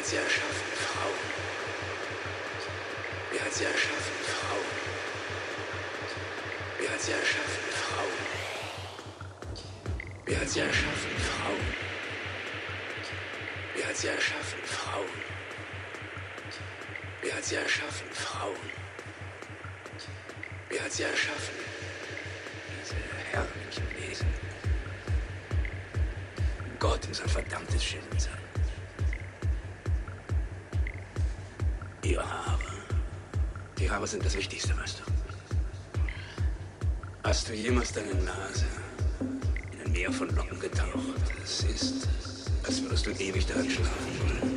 hat sie erschaffen? Frauen. Wer hat sie erschaffen? Frauen. Wer hat sie erschaffen? Frauen. Wer hat sie erschaffen? Frauen. Wer hat sie erschaffen? Frauen. Wer hat sie erschaffen? Frauen. Wer hat sie erschaffen? Diese herrlichen Wesen. Gott muss ein verdammtes Schicksal. Die sind das Wichtigste, weißt du. Hast du jemals deine Nase in ein Meer von Locken getaucht? Es ist, als würdest du ewig daran schlafen